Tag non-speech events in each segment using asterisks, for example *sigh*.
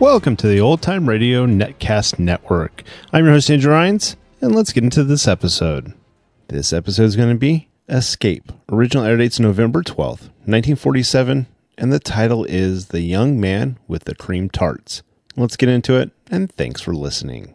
Welcome to the Old Time Radio Netcast Network. I'm your host, Andrew Rhynes, and let's get into this episode. This episode is going to be Escape. Original air date's November 12th, 1947, and the title is The Young Man with the Cream Tarts. Let's get into it, and thanks for listening.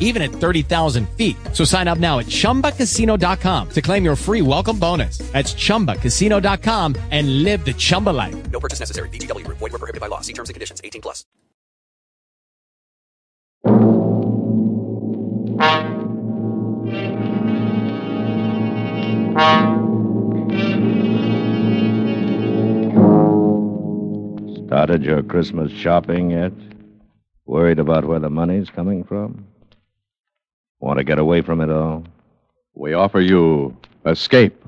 even at 30,000 feet. So sign up now at chumbacasino.com to claim your free welcome bonus. That's chumbacasino.com and live the Chumba life. No purchase necessary. VGW Group. Void were prohibited by law. See terms and conditions. 18 plus. Started your Christmas shopping yet? Worried about where the money's coming from? Want to get away from it all? We offer you escape.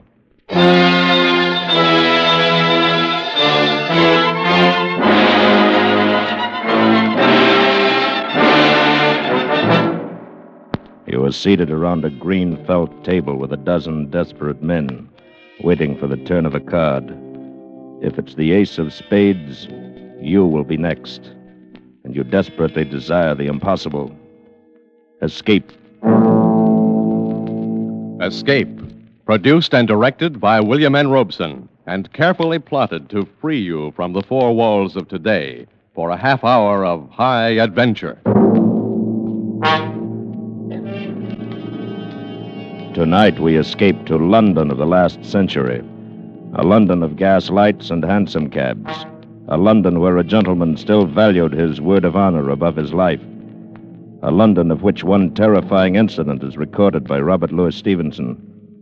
You were seated around a green felt table with a dozen desperate men, waiting for the turn of a card. If it's the ace of spades, you will be next. And you desperately desire the impossible. Escape. Escape. Produced and directed by William N. Robson and carefully plotted to free you from the four walls of today for a half hour of high adventure. Tonight we escape to London of the last century. A London of gas lights and hansom cabs. A London where a gentleman still valued his word of honor above his life. A London of which one terrifying incident is recorded by Robert Louis Stevenson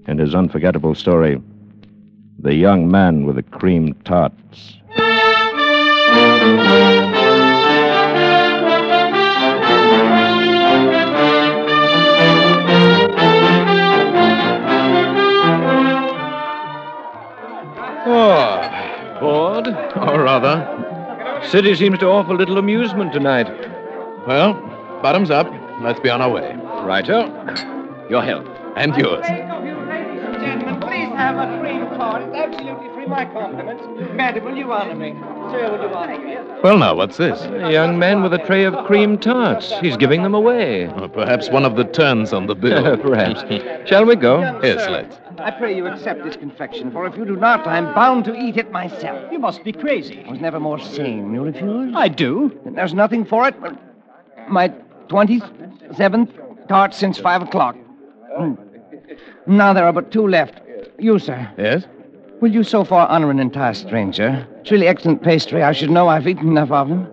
in his unforgettable story, The Young Man with the Cream Tarts. Oh, bored? Or rather, city seems to offer little amusement tonight. Well, bottoms up. Let's be on our way. Righto. Your health. And yours. Thank you, ladies and gentlemen, please have a cream tart. It's absolutely free. My compliments. Madam, will you honor me? Sir, will you honor me? Well, now, what's this? A young man with a tray of cream tarts. He's giving them away. Uh, Perhaps one of the turns on the bill. *laughs* Perhaps. Shall we go? Yes, Sir, let's. I pray you accept this confection, for if you do not, I'm bound to eat it myself. You must be crazy. I was never more sane. You refuse? I do. Then There's nothing for it but my 27th tart since 5 o'clock. Hmm. Now there are but two left. You, sir. Yes? Will Will you so far honor an entire stranger? It's really excellent pastry. I should know I've eaten enough of them.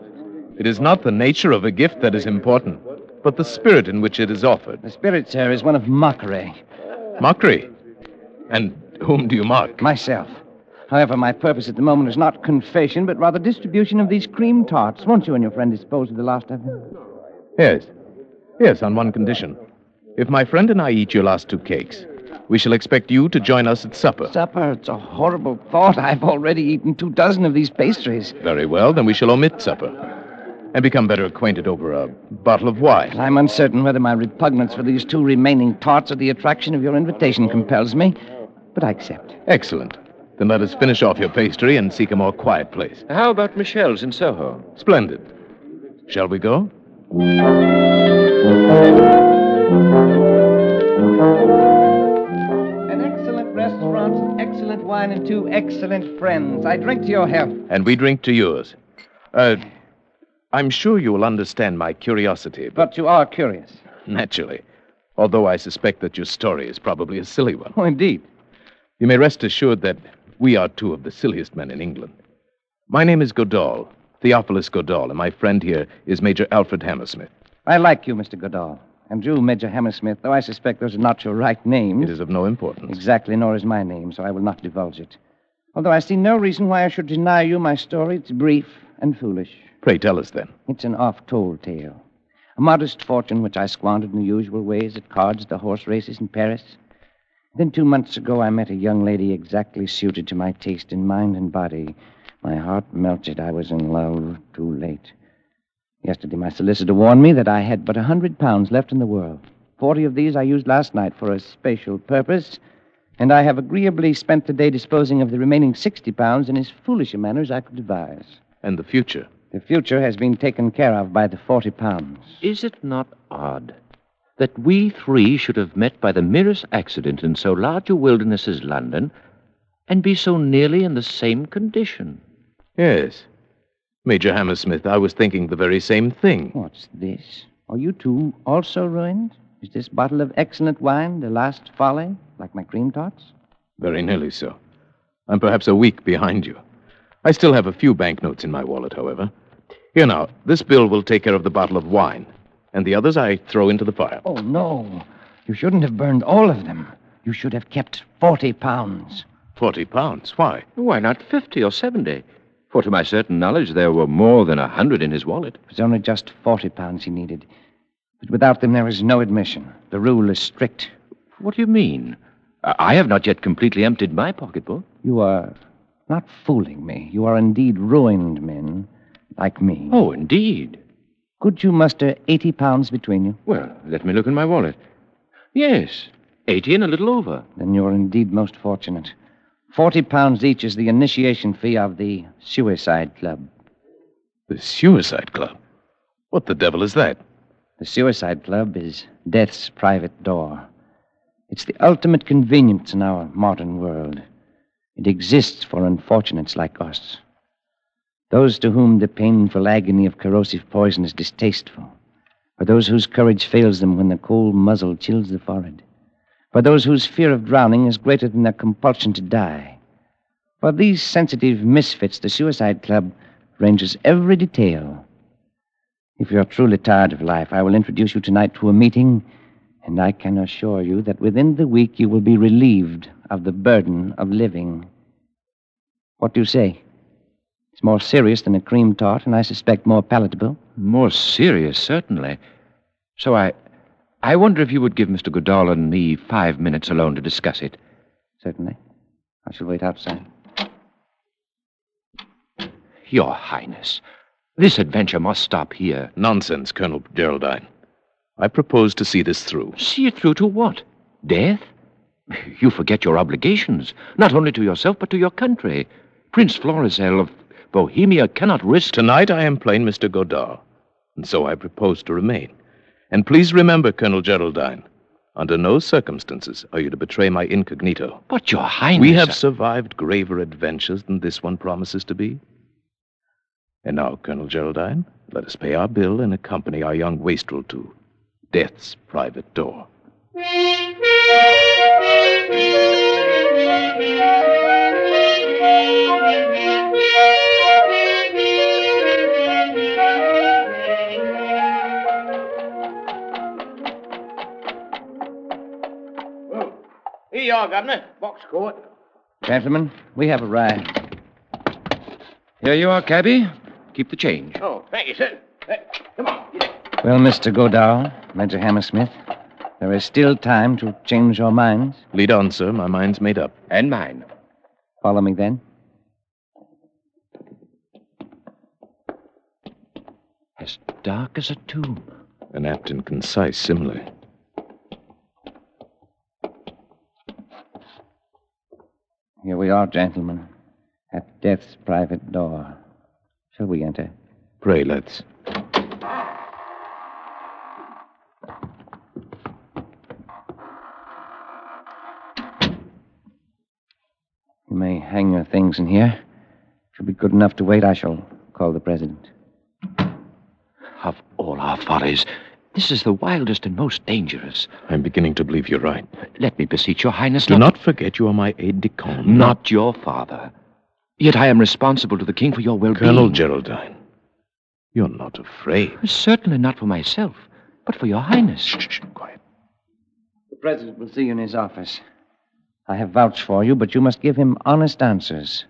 It is not the nature of a gift that is important, but the spirit in which it is offered. The spirit, sir, is one of mockery. Mockery? And whom do you mock? Myself. However, my purpose at the moment is not confession, but rather distribution of these cream tarts. Won't you and your friend dispose of the last of them? Yes. Yes, on one condition. If my friend and I eat your last two cakes, we shall expect you to join us at supper. Supper? It's a horrible thought. *laughs* I've already eaten two dozen of these pastries. Very well, then we shall omit supper and become better acquainted over a bottle of wine. I'm uncertain whether my repugnance for these two remaining tarts or the attraction of your invitation compels me, but I accept. Excellent. Then let us finish off your pastry and seek a more quiet place. How about Michelle's in Soho? Splendid. Shall we go? An excellent restaurant, excellent wine, and two excellent friends. I drink to your health. And we drink to yours. Uh, I'm sure you will understand my curiosity, but But you are curious. naturally. Although I suspect that your story is probably a silly one. Oh, indeed. You may rest assured that we are two of the silliest men in England. My name is Godall, Theophilus Godall, and my friend here is Major Alfred Hammersmith. I like you, Mr. Godall. And you, Major Hammersmith, though I suspect those are not your right names. It is of no importance. Exactly, nor is my name, so I will not divulge it. Although I see no reason why I should deny you my story, it's brief and foolish. Pray tell us then. It's an oft told tale. A modest fortune which I squandered in the usual ways at cards, at the horse races in Paris. Then two months ago, I met a young lady exactly suited to my taste in mind and body. My heart melted. I was in love too late. Yesterday, my solicitor warned me that I had but a hundred pounds left in the world. Forty of these I used last night for a special purpose, and I have agreeably spent the day disposing of the remaining sixty pounds in as foolish a manner as I could devise. And the future. The future has been taken care of by the forty pounds. Is it not odd that we three should have met by the merest accident in so large a wilderness as London and be so nearly in the same condition? Yes. Major Hammersmith, I was thinking the very same thing. What's this? Are you two also ruined? Is this bottle of excellent wine the last folly, like my cream tarts? Very nearly so. I'm perhaps a week behind you. I still have a few banknotes in my wallet, however. Here now, this bill will take care of the bottle of wine, and the others I throw into the fire. Oh, no. You shouldn't have burned all of them. You should have kept forty pounds. Forty pounds? Why? Why not fifty or seventy? For to my certain knowledge, there were more than a hundred in his wallet. It was only just forty pounds he needed. But without them, there is no admission. The rule is strict. What do you mean? I have not yet completely emptied my pocketbook. You are not fooling me. You are indeed ruined men, like me. Oh, indeed. Could you muster eighty pounds between you? Well, let me look in my wallet. Yes, eighty and a little over. Then you're indeed most fortunate. Forty pounds each is the initiation fee of the Suicide Club. The Suicide Club? What the devil is that? The Suicide Club is death's private door. It's the ultimate convenience in our modern world. It exists for unfortunates like us. Those to whom the painful agony of corrosive poison is distasteful. or those whose courage fails them when the cold muzzle chills the forehead. For those whose fear of drowning is greater than their compulsion to die. For these sensitive misfits, the Suicide Club ranges every detail. If you're truly tired of life, I will introduce you tonight to a meeting, and I can assure you that within the week you will be relieved of the burden of living. What do you say? It's more serious than a cream tart, and I suspect more palatable. More serious, certainly. So I. I wonder if you would give Mr. Goodall and me five minutes alone to discuss it. Certainly. I shall wait outside. Your Highness, this adventure must stop here. Nonsense, Colonel Geraldine. I propose to see this through. See it through to what? Death? You forget your obligations, not only to yourself, but to your country. Prince Florizel of Bohemia cannot risk. Tonight I am plain Mr. Godall, and so I propose to remain. And please remember, Colonel Geraldine, under no circumstances are you to betray my incognito. But, Your Highness. We have survived graver adventures than this one promises to be. And now, Colonel Geraldine, let us pay our bill and accompany our young wastrel to death's private door. *laughs* are, Governor. Box court. Gentlemen, we have a ride. Here you are, cabby. Keep the change. Oh, thank you, sir. Uh, come on. Well, Mr. Godall, Major Hammersmith, there is still time to change your minds. Lead on, sir. My mind's made up. And mine. Follow me then. As dark as a tomb. An apt and concise simile. Here we are, gentlemen, at death's private door. Shall we enter? Pray, let's. You may hang your things in here. If you'll be good enough to wait, I shall call the president. Of all our follies, this is the wildest and most dangerous. I'm beginning to believe you're right. Let me beseech your highness Do not forget you are my aide de camp. Not your father. Yet I am responsible to the king for your well-being. Colonel Geraldine. You're not afraid. Certainly not for myself, but for your highness. Shh, shh, quiet. The president will see you in his office. I have vouched for you, but you must give him honest answers.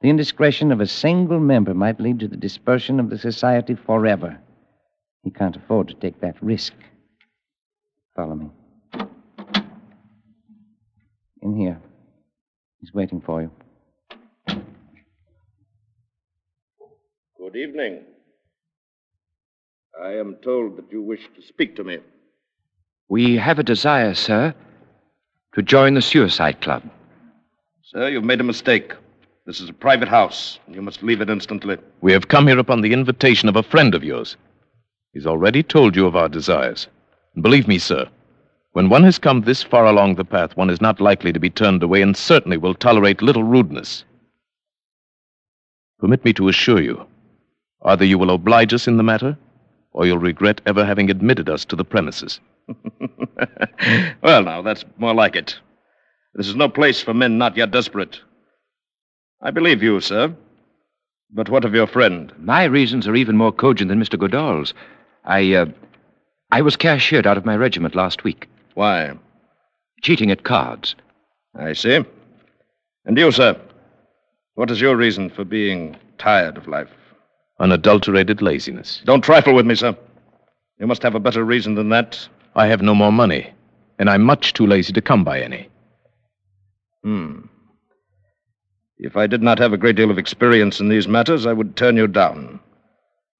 The indiscretion of a single member might lead to the dispersion of the society forever. He can't afford to take that risk. Follow me. In here. He's waiting for you. Good evening. I am told that you wish to speak to me. We have a desire, sir, to join the Suicide Club. Sir, you've made a mistake. This is a private house, and you must leave it instantly. We have come here upon the invitation of a friend of yours. He's already told you of our desires. Believe me, sir, when one has come this far along the path, one is not likely to be turned away and certainly will tolerate little rudeness. Permit me to assure you either you will oblige us in the matter, or you'll regret ever having admitted us to the premises. *laughs* well, now, that's more like it. This is no place for men not yet desperate. I believe you, sir. But what of your friend? My reasons are even more cogent than Mr. Godall's. I, uh, I was cashiered out of my regiment last week. Why? Cheating at cards. I see. And you, sir? What is your reason for being tired of life? Unadulterated laziness. Don't trifle with me, sir. You must have a better reason than that. I have no more money, and I'm much too lazy to come by any. Hmm. If I did not have a great deal of experience in these matters, I would turn you down.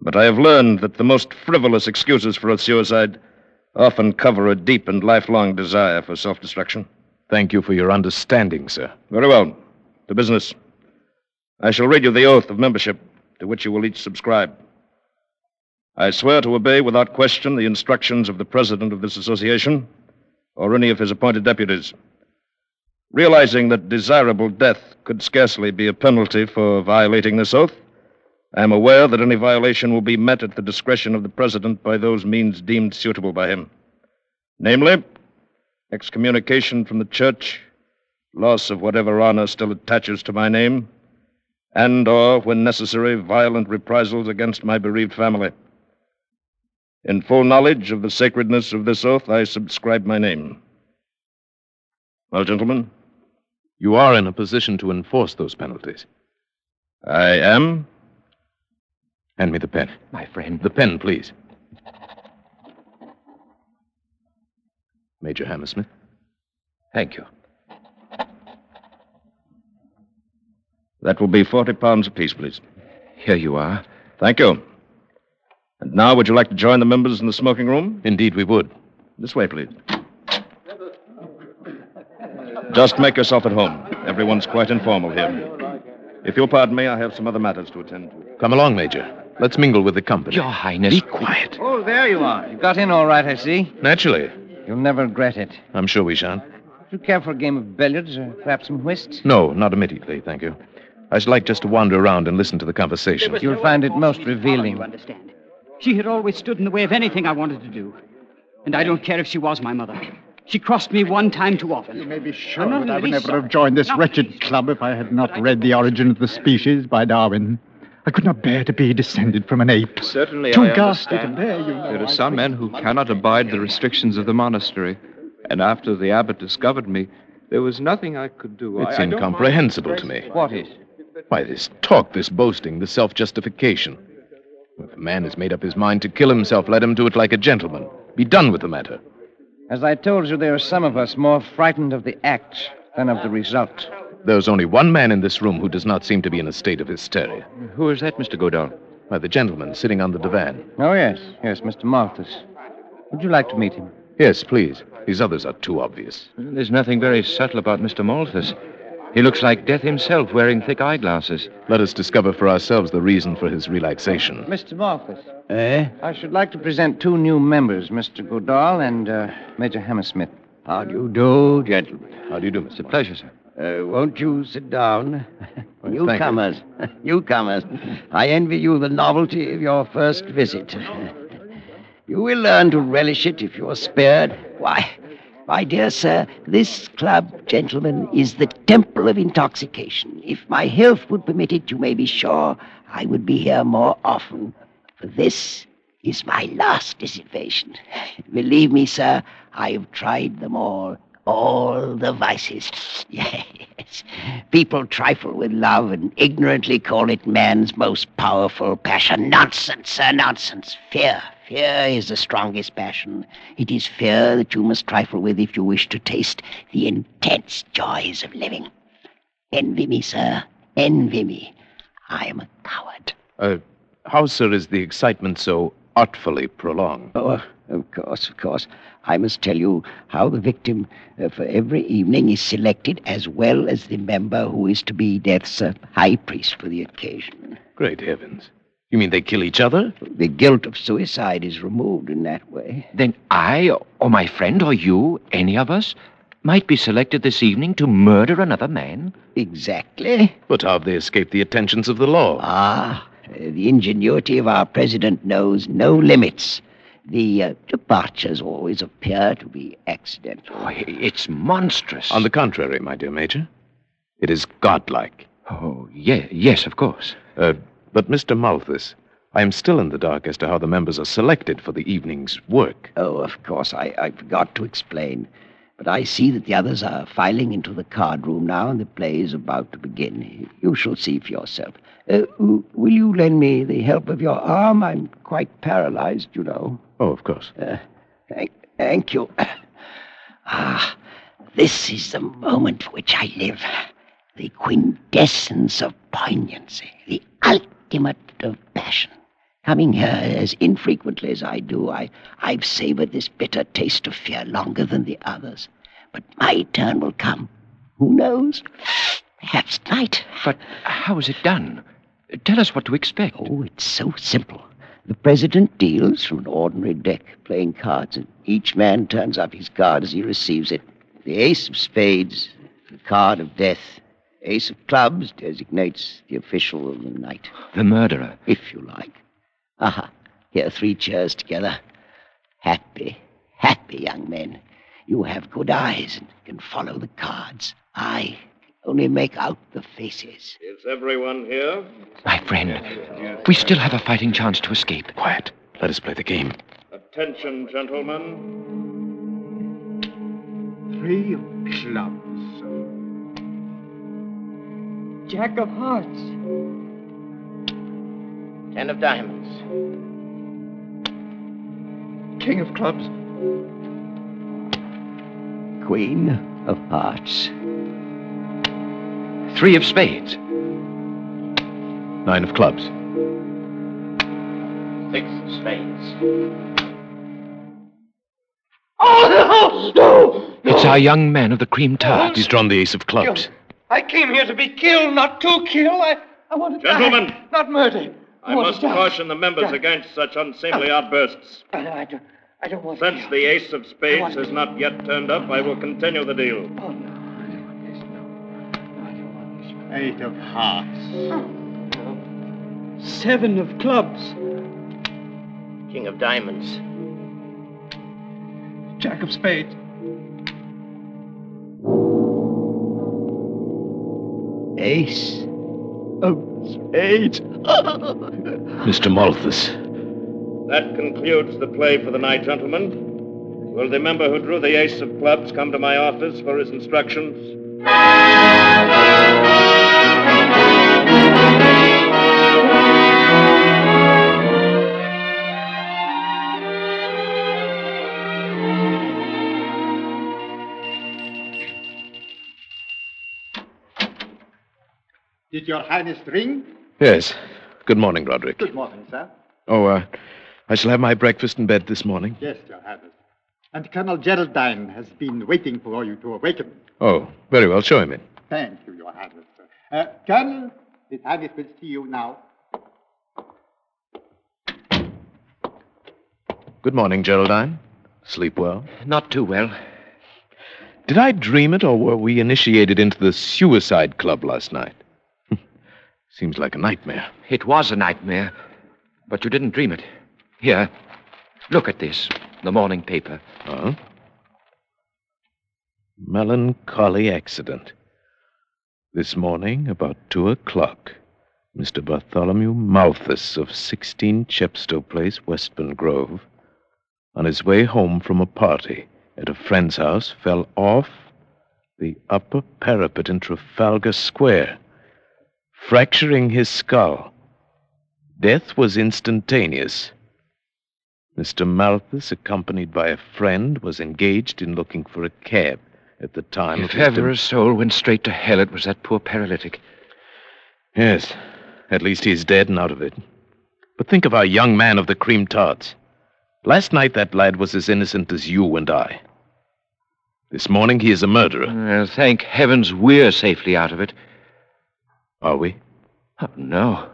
But I have learned that the most frivolous excuses for a suicide often cover a deep and lifelong desire for self destruction. Thank you for your understanding, sir. Very well. To business. I shall read you the oath of membership to which you will each subscribe. I swear to obey without question the instructions of the president of this association or any of his appointed deputies. Realizing that desirable death could scarcely be a penalty for violating this oath, I am aware that any violation will be met at the discretion of the president by those means deemed suitable by him. Namely, excommunication from the church, loss of whatever honor still attaches to my name, and or, when necessary, violent reprisals against my bereaved family. In full knowledge of the sacredness of this oath, I subscribe my name. Well, gentlemen, You are in a position to enforce those penalties. I am. Hand me the pen. My friend. The pen, please. Major Hammersmith. Thank you. That will be 40 pounds apiece, please. Here you are. Thank you. And now, would you like to join the members in the smoking room? Indeed, we would. This way, please. Just make yourself at home. Everyone's quite informal here. If you'll pardon me, I have some other matters to attend to. Come along, Major. Let's mingle with the company. Your Highness. Be quiet. Oh, there you are. You got in all right, I see. Naturally. You'll never regret it. I'm sure we shan't. Do you care for a game of billiards or perhaps some whist? No, not immediately, thank you. I should like just to wander around and listen to the conversation. You'll find it most revealing. You understand? She had always stood in the way of anything I wanted to do. And I don't care if she was my mother. She crossed me one time too often. You may be sure that I would never sorry. have joined this Not wretched club if I had not read The Origin of the Species by Darwin. I could not bear to be descended from an ape. Certainly, Too I ghastly to understand. bear, you know. There are some men who cannot abide the restrictions of the monastery. And after the abbot discovered me, There was nothing I could do. It's I, I incomprehensible mind to me. What is? Why, this talk, this boasting, this self justification. If a man has made up his mind to kill himself, let him do it like a gentleman. Be done with the matter. As I told you, there are some of us more frightened of the act than of the result. There's only one man in this room who does not seem to be in a state of hysteria. Who is that, Mr. Godall? Why, the gentleman sitting on the divan. Oh, yes. Yes, Mr. Malthus. Would you like to meet him? Yes, please. These others are too obvious. There's nothing very subtle about Mr. Malthus. He looks like death himself, wearing thick eyeglasses. Let us discover for ourselves the reason for his relaxation. Mr. Malthus. Eh? I should like to present two new members, Mr. Godall and uh, Major Hammersmith. How do you do, gentlemen? How do you do, It's a pleasure, sir. Uh, won't you sit down? *laughs* Well, Newcomers. *laughs* Newcomers. I envy you the novelty of your first visit. *laughs* You will learn to relish it if you are spared. Why, my dear sir, this club, gentlemen, is the temple of intoxication. If my health would permit it, you may be sure I would be here more often. For this is my last dissipation. Believe me, sir, I have tried them all. All the vices. *laughs* Yes. People trifle with love and ignorantly call it man's most powerful passion. Nonsense, sir, nonsense. Fear. Fear is the strongest passion. It is fear that you must trifle with if you wish to taste the intense joys of living. Envy me, sir. Envy me. I am a coward. Uh, how, sir, is the excitement so artfully prolonged? Oh, of course, of course. I must tell you how the victim uh, for every evening is selected as well as the member who is to be death's uh, high priest for the occasion. Great heavens. You mean they kill each other? The guilt of suicide is removed in that way. Then I, or my friend, or you, any of us, might be selected this evening to murder another man? Exactly. But how have they escaped the attentions of the law? Ah, uh, the ingenuity of our president knows no limits. The uh, departures always appear to be accidental. Oh, it's monstrous. On the contrary, my dear Major, it is godlike. Oh, yeah, yes, of course. Uh, but, Mr. Malthus, I am still in the dark as to how the members are selected for the evening's work. Oh, of course, I, I forgot to explain. But I see that the others are filing into the card room now, and the play is about to begin. You shall see for yourself. Uh, will you lend me the help of your arm? I'm quite paralyzed, you know. Oh, of course. Uh, thank, thank you. *coughs* Ah, this is the moment for which I live. The quintessence of poignancy, the ultimate of passion. Coming here as infrequently as I do, I, I've savored this bitter taste of fear longer than the others. But my turn will come. Who knows? Perhaps tonight. But how is it done? Tell us what to expect. Oh, it's so simple. The president deals from an ordinary deck, playing cards, and each man turns up his card as he receives it. The ace of spades, the card of death. Ace of clubs designates the official of the night. The murderer. If you like. Aha, here are three chairs together. Happy, happy young men. You have good eyes and can follow the cards. I only make out the faces. Is everyone here? My friend, we still have a fighting chance to escape. Quiet. Let us play the game. Attention, gentlemen. Three of clubs. Jack of hearts. Ten of diamonds. King of clubs. Queen of hearts. Three of spades. Nine of clubs. Six of spades. Oh, no! No! It's our young man of the cream tarts. He's drawn the ace of clubs. I came here to be killed, not to kill. I, I want to Gentlemen. die, not murder. I want must caution the members Die. against such unseemly outbursts. I, I don't, I don't want Since to the ace of spades has not yet turned up, I will continue the deal. Oh, no. Eight of hearts. Seven of clubs. King of diamonds. Jack of spades. Ace of spades. *laughs* Mr. Malthus. That concludes the play for the night, gentlemen. Will the member who drew the ace of clubs come to my office for his instructions? Did your highness ring? Yes. Good morning, Roderick. Good morning, sir. Oh, uh, I shall have my breakfast in bed this morning. Yes, your highness. And Colonel Geraldine has been waiting for you to awaken. Oh, very well. Show him in. Thank you, your highness. Uh, Colonel, his highness will see you now. Good morning, Geraldine. Sleep well? Not too well. Did I dream it, or were we initiated into the suicide club last night? Seems like a nightmare. It was a nightmare, but you didn't dream it. Here, look at this the morning paper. Huh? Melancholy accident. This morning, about two o'clock, Mr. Bartholomew Malthus of 16 Chepstow Place, Westbourne Grove, on his way home from a party at a friend's house, fell off the upper parapet in Trafalgar Square, fracturing his skull. Death was instantaneous. Mr. Malthus, accompanied by a friend, was engaged in looking for a cab at the time If of his ever a soul went straight to hell, it was that poor paralytic. Yes. At least he's dead and out of it. But think of our young man of the cream tarts. Last night that lad was as innocent as you and I. This morning he is a murderer. Well, thank heavens we're safely out of it. Are we? Oh, no.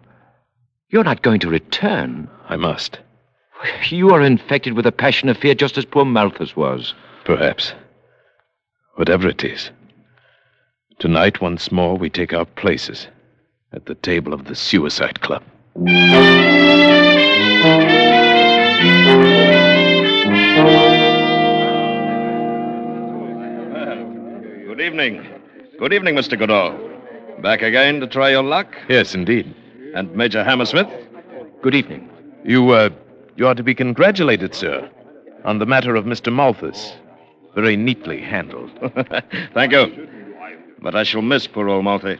You're not going to return. I must. You are infected with a passion of fear just as poor Malthus was. Perhaps. Whatever it is. Tonight, once more, we take our places at the table of the Suicide Club. Good evening. Good evening, Mr. Godall. Back again to try your luck? Yes, indeed. And Major Hammersmith? Good evening. You, uh, you are to be congratulated, sir, on the matter of Mr. Malthus. Very neatly handled. *laughs* Thank you. But I shall miss poor old Malthy.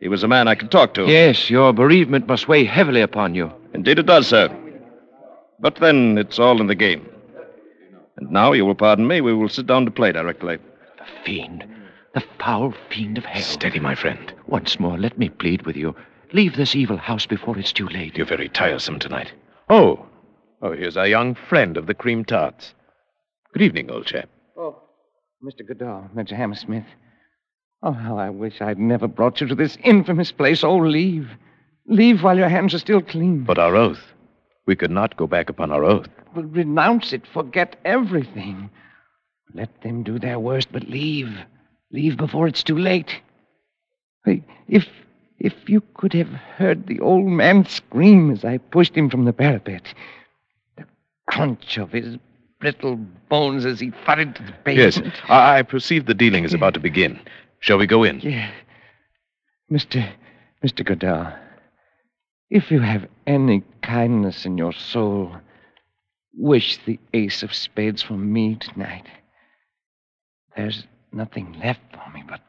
He was a man I could talk to. Yes, your bereavement must weigh heavily upon you. Indeed it does, sir. But then it's all in the game. And now, you will pardon me, we will sit down to play directly. The fiend. The foul fiend of hell. Steady, my friend. Once more, let me plead with you. Leave this evil house before it's too late. You're very tiresome tonight. Oh. Oh, here's our young friend of the cream tarts. Good evening, old chap. Oh, Mr. Goodall, Major Hammersmith. Oh, how I wish I'd never brought you to this infamous place. Oh, leave. Leave while your hands are still clean. But our oath. We could not go back upon our oath. Well, renounce it. Forget everything. Let them do their worst, but leave. Leave before it's too late. Hey, If if you could have heard the old man scream as I pushed him from the parapet, the crunch of his brittle bones as he thudded to the Yes. I, I perceive the dealing is about to begin. Shall we go in? Yeah. Mr. Mr. Goodell, if you have any kindness in your soul, wish the ace of spades for me tonight. There's nothing left for me but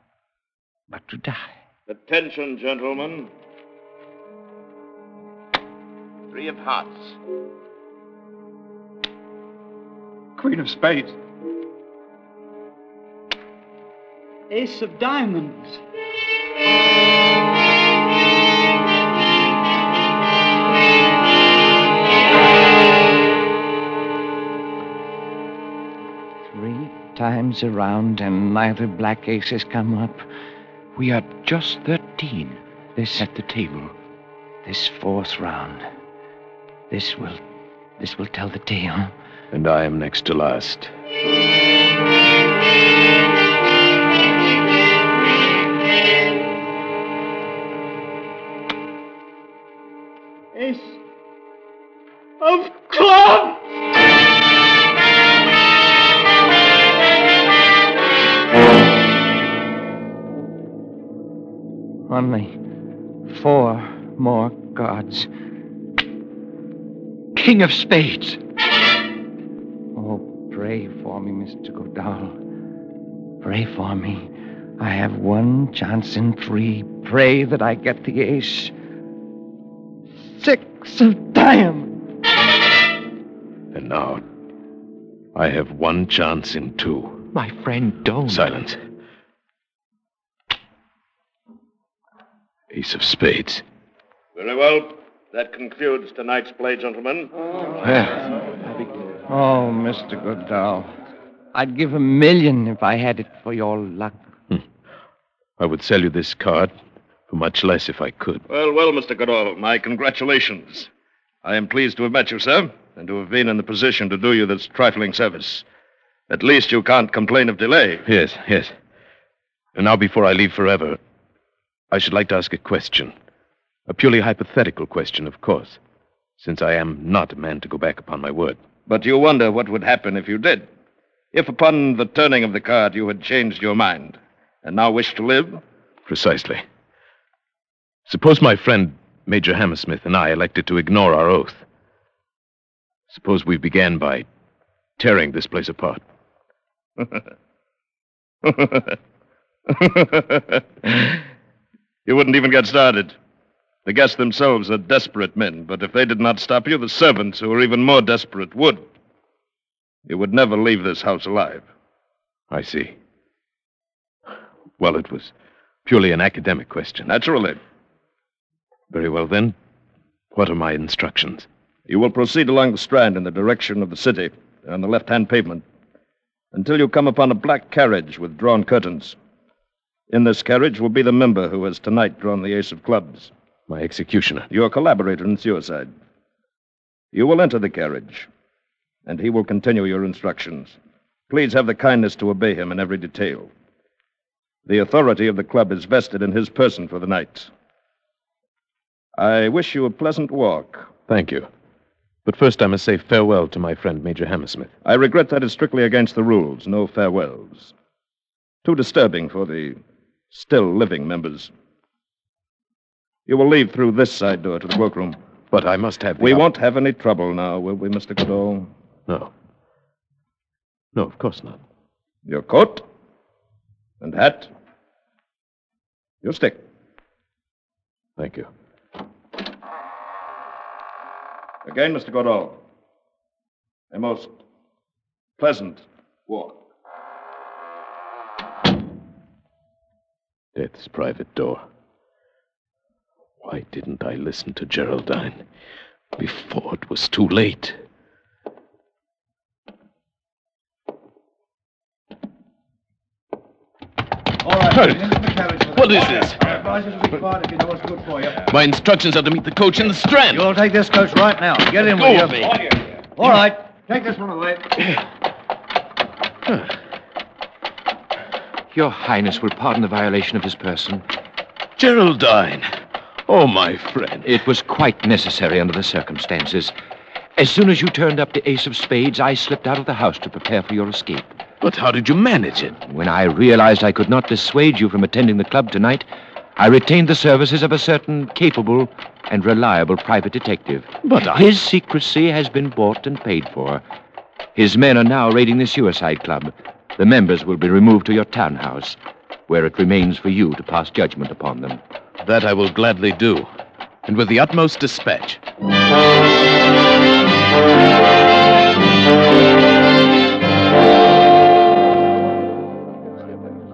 but to die. Attention, gentlemen. Three of hearts. Queen of Spades. Ace of diamonds. Times around and neither black ace has come up. We are just 13 This at the table. this fourth round. This will this will tell the tale. And I am next to last. Only four more cards. King of Spades. Oh, Pray for me, Mr. Godall. Pray for me. I have one chance in three. Pray that I get the ace. Six of diamonds. And now, I have one chance in two. My friend, don't. Silence. Ace of spades. Very well. That concludes tonight's play, gentlemen. Oh, Mr. Godall. I'd give a million if I had it for your luck. Hmm. I would sell you this card for much less if I could. Well, well, Mr. Goodall, my congratulations. I am pleased to have met you, sir, and to have been in the position to do you this trifling service. At least you can't complain of delay. Yes, yes. And now, before I leave forever, I should like to ask a question. A purely hypothetical question, of course, since I am not a man to go back upon my word. But you wonder what would happen if you did. If upon the turning of the card you had changed your mind and now wish to live? Precisely. Suppose my friend Major Hammersmith and I elected to ignore our oath. Suppose we began by tearing this place apart. *laughs* *laughs* you wouldn't even get started. The guests themselves are desperate men, but if they did not stop you, the servants, who are even more desperate, would. You would never leave this house alive. I see. Well, it was purely an academic question. Naturally. Very well, then. What are my instructions? You will proceed along the strand in the direction of the city, on the left hand pavement, until you come upon a black carriage with drawn curtains. In this carriage will be the member who has tonight drawn the ace of clubs. My executioner. Your collaborator in suicide. You will enter the carriage, and he will continue your instructions. Please have the kindness to obey him in every detail. The authority of the club is vested in his person for the night. I wish you a pleasant walk. Thank you. But first, I must say farewell to my friend, Major Hammersmith. I regret that is strictly against the rules. No farewells. Too disturbing for the still living members. You will leave through this side door to the workroom. But I must have. We won't have any trouble now, will we, Mr. Goodall? No. No, of course not. Your coat? And hat? Your stick. Thank you. Again, Mr. Goodall. A most pleasant walk. Death's private door. Why didn't I listen to Geraldine before it was too late? All right. What is this? Advise you to be quiet if you know what's good for you. My instructions are to meet the coach in the Strand. You'll take this coach right now. Get in with with you. me. All right. Take this one away. *clears throat* Your Highness will pardon the violation of his person. Geraldine. Oh, my friend. It was quite necessary under the circumstances. As soon as you turned up the ace of spades, I slipped out of the house to prepare for your escape. But how did you manage it? When I realized I could not dissuade you from attending the club tonight, I retained the services of a certain capable and reliable private detective. But I- His secrecy has been bought and paid for. His men are now raiding the suicide club. The members will be removed to your townhouse, where it remains for you to pass judgment upon them. That I will gladly do, and with the utmost dispatch.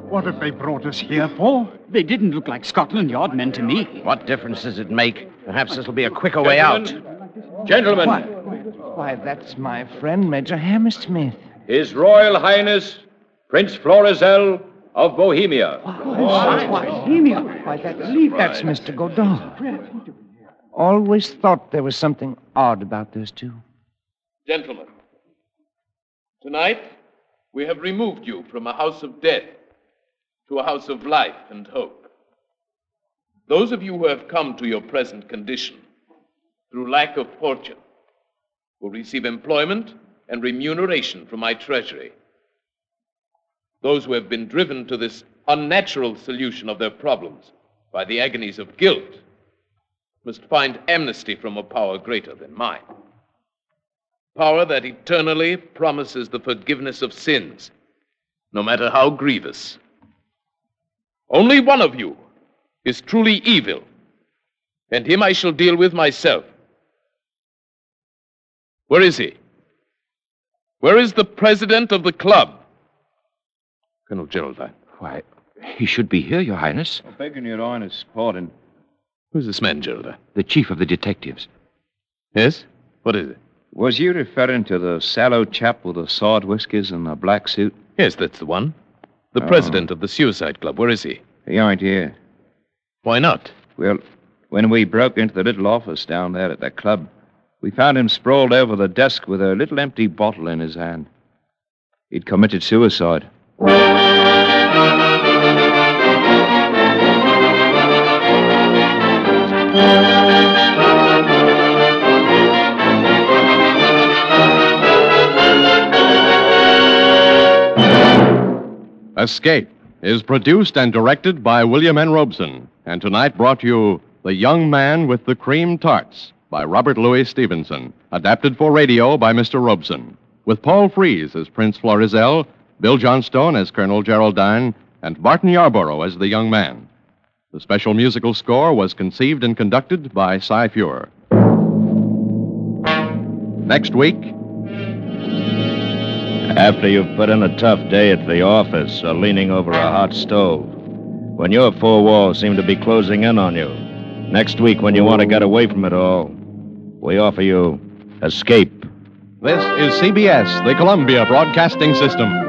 What have they brought us here for? They didn't look like Scotland Yard men to me. What difference does it make? Perhaps this will be a quicker way out. Gentlemen, Why, why, that's my friend, Major Hammersmith. His Royal Highness Prince Florizel of Bohemia. Bohemia. Why, that, that's Mr. Godall. Always thought there was something odd about those two. Gentlemen, tonight we have removed you from a house of death to a house of life and hope. Those of you who have come to your present condition through lack of fortune will receive employment and remuneration from my treasury. Those who have been driven to this unnatural solution of their problems by the agonies of guilt must find amnesty from a power greater than mine. Power that eternally promises the forgiveness of sins, no matter how grievous. Only one of you is truly evil, and him I shall deal with myself. Where is he? Where is the president of the club? Colonel Geraldine. Why, he should be here, Your Highness. I'm begging your Highness pardon. Who's this man, Geraldine? The chief of the detectives. Yes? What is it? Was you referring to the sallow chap with the sawed whiskers and the black suit? Yes, that's the one. The Oh. president of the Suicide Club. Where is he? He ain't here. Why not? Well, when we broke into the little office down there at the club, we found him sprawled over the desk with a little empty bottle in his hand. He'd committed suicide. Escape is produced and directed by William N. Robson, and tonight brought you The Young Man with the Cream Tarts by Robert Louis Stevenson, adapted for radio by Mr. Robson, with Paul Frees as Prince Florizel, Bill Johnstone as Colonel Geraldine, and Barton Yarborough as the young man. The special musical score was conceived and conducted by Cy Feuer. Next week, After you've put in a tough day at the office or leaning over a hot stove, when your four walls seem to be closing in on you, next week when you want to get away from it all, we offer you escape. this is CBS, the Columbia Broadcasting System.